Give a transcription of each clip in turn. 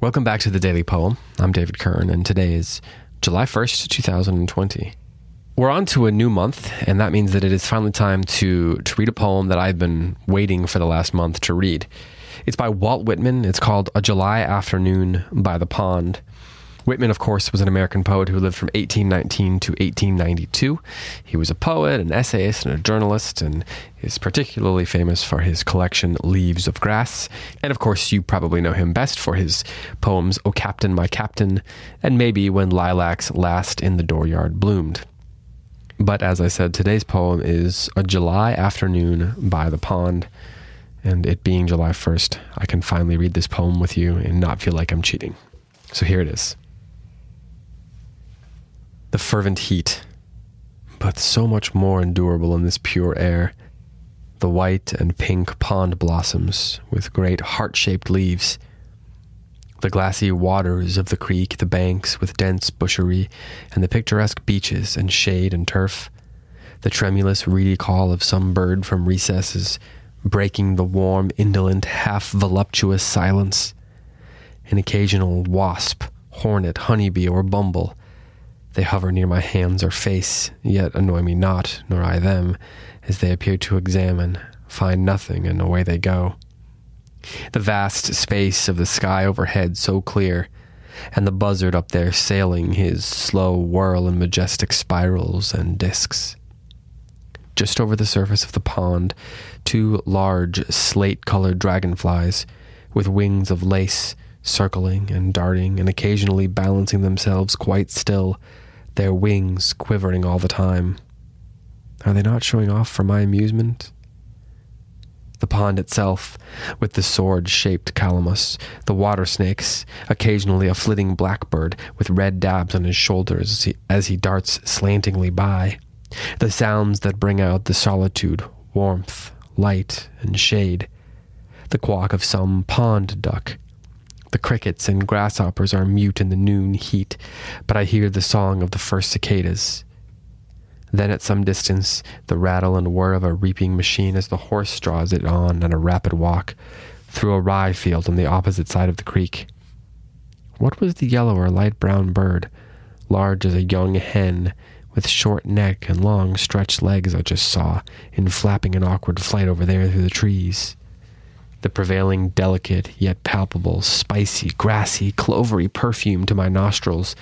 Welcome back to the Daily Poem. I'm David Kern, and today is July 1st, 2020. We're on to a new month, and that means that it is finally time to, to read a poem that I've been waiting for the last month to read. It's by Walt Whitman. It's called A July Afternoon by the Pond. Whitman, of course, was an American poet who lived from 1819 to 1892. He was a poet, an essayist, and a journalist, and is particularly famous for his collection Leaves of Grass. And of course, you probably know him best for his poems O Captain, My Captain, and maybe When Lilacs Last in the Dooryard Bloomed. But as I said, today's poem is A July Afternoon by the Pond. And it being July 1st, I can finally read this poem with you and not feel like I'm cheating. So here it is the fervent heat, but so much more endurable in this pure air. The white and pink pond blossoms with great heart shaped leaves. The glassy waters of the creek, the banks with dense bushery, and the picturesque beaches and shade and turf. The tremulous, reedy call of some bird from recesses, breaking the warm, indolent, half voluptuous silence. An occasional wasp, hornet, honeybee, or bumble they hover near my hands or face, yet annoy me not, nor I them, as they appear to examine, find nothing, and away they go. The vast space of the sky overhead so clear, and the buzzard up there sailing his slow whirl in majestic spirals and disks. Just over the surface of the pond, two large slate colored dragonflies, with wings of lace, circling and darting and occasionally balancing themselves quite still, their wings quivering all the time. Are they not showing off for my amusement? The pond itself, with the sword shaped calamus, the water snakes, occasionally a flitting blackbird with red dabs on his shoulders as he, as he darts slantingly by, the sounds that bring out the solitude, warmth, light, and shade, the quack of some pond duck, the crickets and grasshoppers are mute in the noon heat, but I hear the song of the first cicadas. Then at some distance, the rattle and whir of a reaping machine as the horse draws it on at a rapid walk through a rye field on the opposite side of the creek. What was the yellow or light brown bird, large as a young hen, with short neck and long stretched legs I just saw, in flapping an awkward flight over there through the trees? The prevailing delicate yet palpable, spicy, grassy, clovery perfume to my nostrils,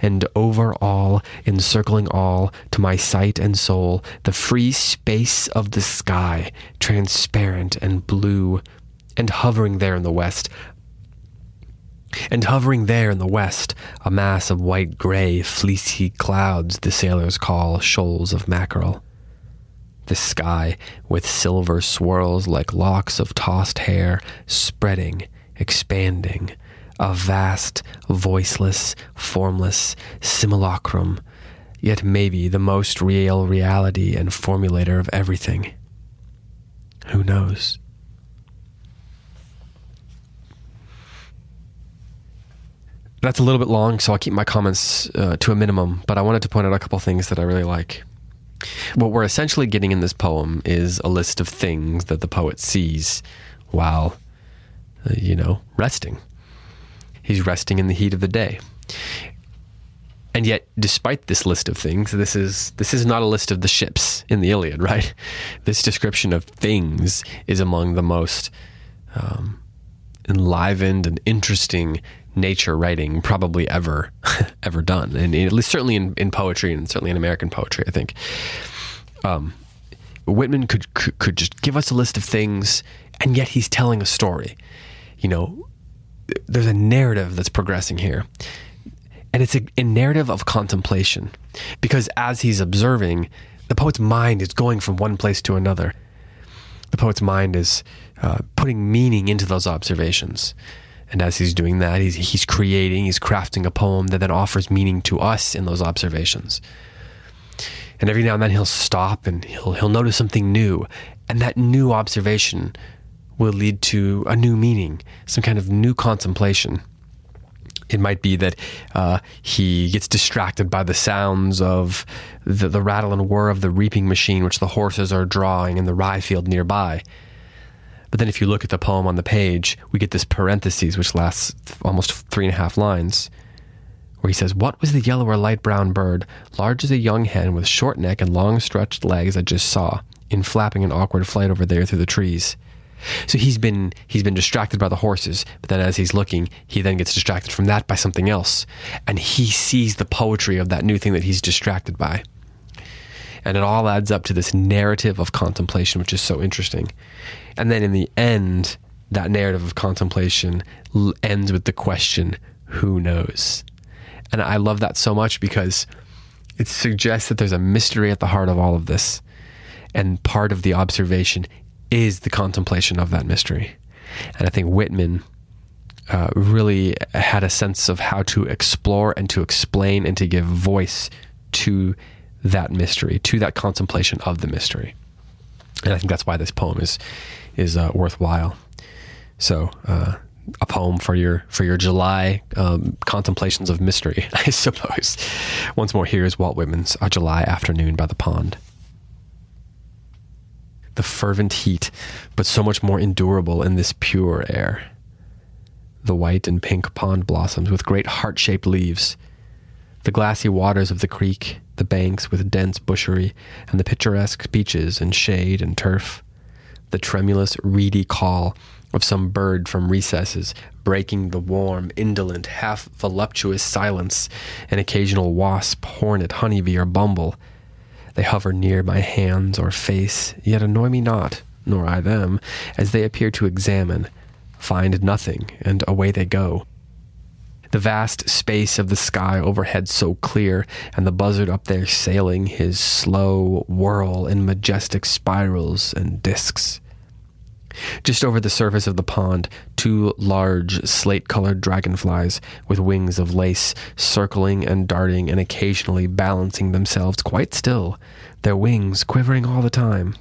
and over all, encircling all, to my sight and soul, the free space of the sky, transparent and blue, and hovering there in the west, and hovering there in the west, a mass of white gray, fleecy clouds the sailors call shoals of mackerel the sky with silver swirls like locks of tossed hair, spreading, expanding, a vast, voiceless, formless simulacrum, yet maybe the most real reality and formulator of everything. Who knows? That's a little bit long, so I'll keep my comments uh, to a minimum, but I wanted to point out a couple things that I really like. What we're essentially getting in this poem is a list of things that the poet sees while, uh, you know, resting. He's resting in the heat of the day. And yet, despite this list of things, this is this is not a list of the ships in the Iliad, right? This description of things is among the most um, enlivened and interesting nature writing probably ever ever done, and at least certainly in, in poetry and certainly in American poetry, I think. Um, Whitman could, could could just give us a list of things, and yet he's telling a story. You know, there's a narrative that's progressing here, and it's a, a narrative of contemplation, because as he's observing, the poet's mind is going from one place to another. The poet's mind is uh, putting meaning into those observations. And as he's doing that, he's, he's creating, he's crafting a poem that then offers meaning to us in those observations. And every now and then he'll stop and he'll, he'll notice something new. And that new observation will lead to a new meaning, some kind of new contemplation. It might be that uh, he gets distracted by the sounds of the, the rattle and whir of the reaping machine, which the horses are drawing in the rye field nearby But then if you look at the poem on the page, we get this parenthesis, which lasts almost three and a half lines, where he says, What was the yellow or light brown bird, large as a young hen with short neck and long stretched legs I just saw, in flapping an awkward flight over there through the trees? So he's been he's been distracted by the horses, but then as he's looking, he then gets distracted from that by something else, and he sees the poetry of that new thing that he's distracted by. And it all adds up to this narrative of contemplation, which is so interesting. And then in the end, that narrative of contemplation ends with the question, who knows? And I love that so much because it suggests that there's a mystery at the heart of all of this. And part of the observation is the contemplation of that mystery. And I think Whitman uh, really had a sense of how to explore and to explain and to give voice to that mystery, to that contemplation of the mystery. And I think that's why this poem is is uh, worthwhile. So, uh, a poem for your for your July um, contemplations of mystery, I suppose. Once more, here is Walt Whitman's "A July Afternoon by the Pond." The fervent heat, but so much more endurable in this pure air. The white and pink pond blossoms with great heart shaped leaves. The glassy waters of the creek, the banks with dense bushery, and the picturesque beaches and shade and turf. The tremulous, reedy call of some bird from recesses, breaking the warm, indolent, half voluptuous silence, an occasional wasp, hornet, honeybee, or bumble. They hover near my hands or face, yet annoy me not, nor I them, as they appear to examine, find nothing, and away they go. The vast space of the sky overhead so clear, and the buzzard up there sailing his slow whirl in majestic spirals and disks. Just over the surface of the pond, two large slate colored dragonflies with wings of lace circling and darting and occasionally balancing themselves quite still, their wings quivering all the time.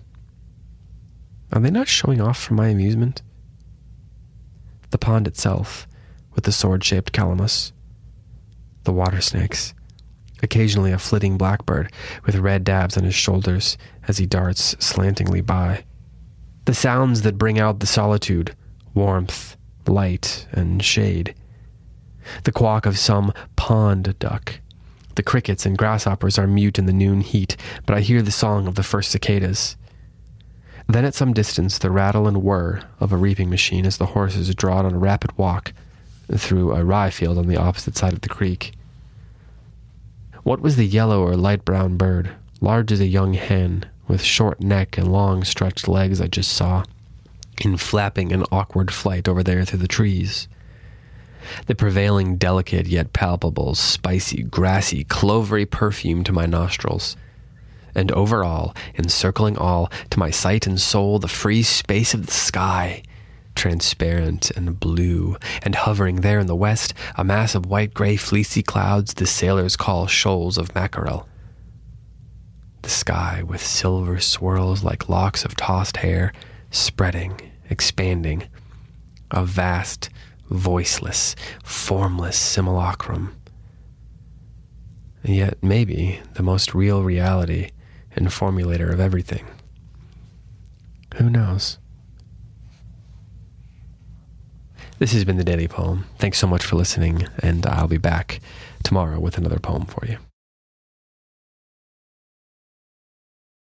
Are they not showing off for my amusement? The pond itself, with the sword shaped calamus, the water snakes, occasionally a flitting blackbird with red dabs on his shoulders as he darts slantingly by the sounds that bring out the solitude, warmth, light, and shade. The quack of some pond duck. The crickets and grasshoppers are mute in the noon heat, but I hear the song of the first cicadas. Then at some distance, the rattle and whir of a reaping machine as the horses draw on a rapid walk through a rye field on the opposite side of the creek. What was the yellow or light brown bird, large as a young hen, with short neck and long stretched legs I just saw, in flapping an awkward flight over there through the trees. The prevailing delicate yet palpable, spicy, grassy, clovery perfume to my nostrils. And over all, encircling all, to my sight and soul, the free space of the sky, transparent and blue, and hovering there in the west, a mass of white gray fleecy clouds the sailors call shoals of mackerel the sky with silver swirls like locks of tossed hair, spreading, expanding, a vast, voiceless, formless simulacrum. And yet, maybe the most real reality and formulator of everything. Who knows? This has been the Daily Poem. Thanks so much for listening, and I'll be back tomorrow with another poem for you.